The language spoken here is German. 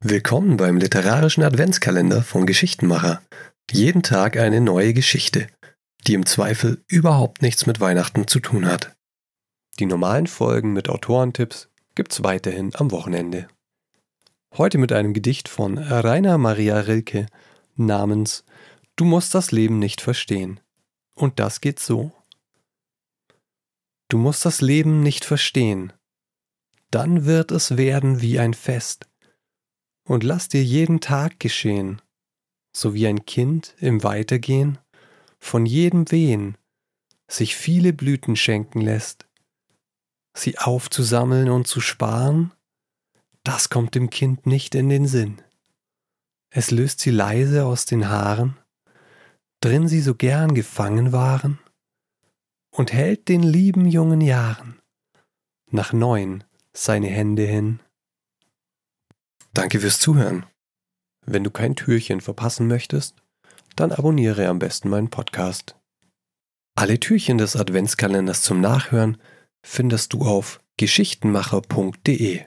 Willkommen beim literarischen Adventskalender von Geschichtenmacher. Jeden Tag eine neue Geschichte, die im Zweifel überhaupt nichts mit Weihnachten zu tun hat. Die normalen Folgen mit Autorentipps gibt's weiterhin am Wochenende. Heute mit einem Gedicht von Rainer Maria Rilke namens Du musst das Leben nicht verstehen. Und das geht so. Du musst das Leben nicht verstehen. Dann wird es werden wie ein Fest. Und lass dir jeden Tag geschehen, so wie ein Kind im Weitergehen von jedem Wehen sich viele Blüten schenken lässt. Sie aufzusammeln und zu sparen, das kommt dem Kind nicht in den Sinn. Es löst sie leise aus den Haaren, drin sie so gern gefangen waren, und hält den lieben jungen Jahren nach neun seine Hände hin. Danke fürs Zuhören. Wenn du kein Türchen verpassen möchtest, dann abonniere am besten meinen Podcast. Alle Türchen des Adventskalenders zum Nachhören findest du auf geschichtenmacher.de.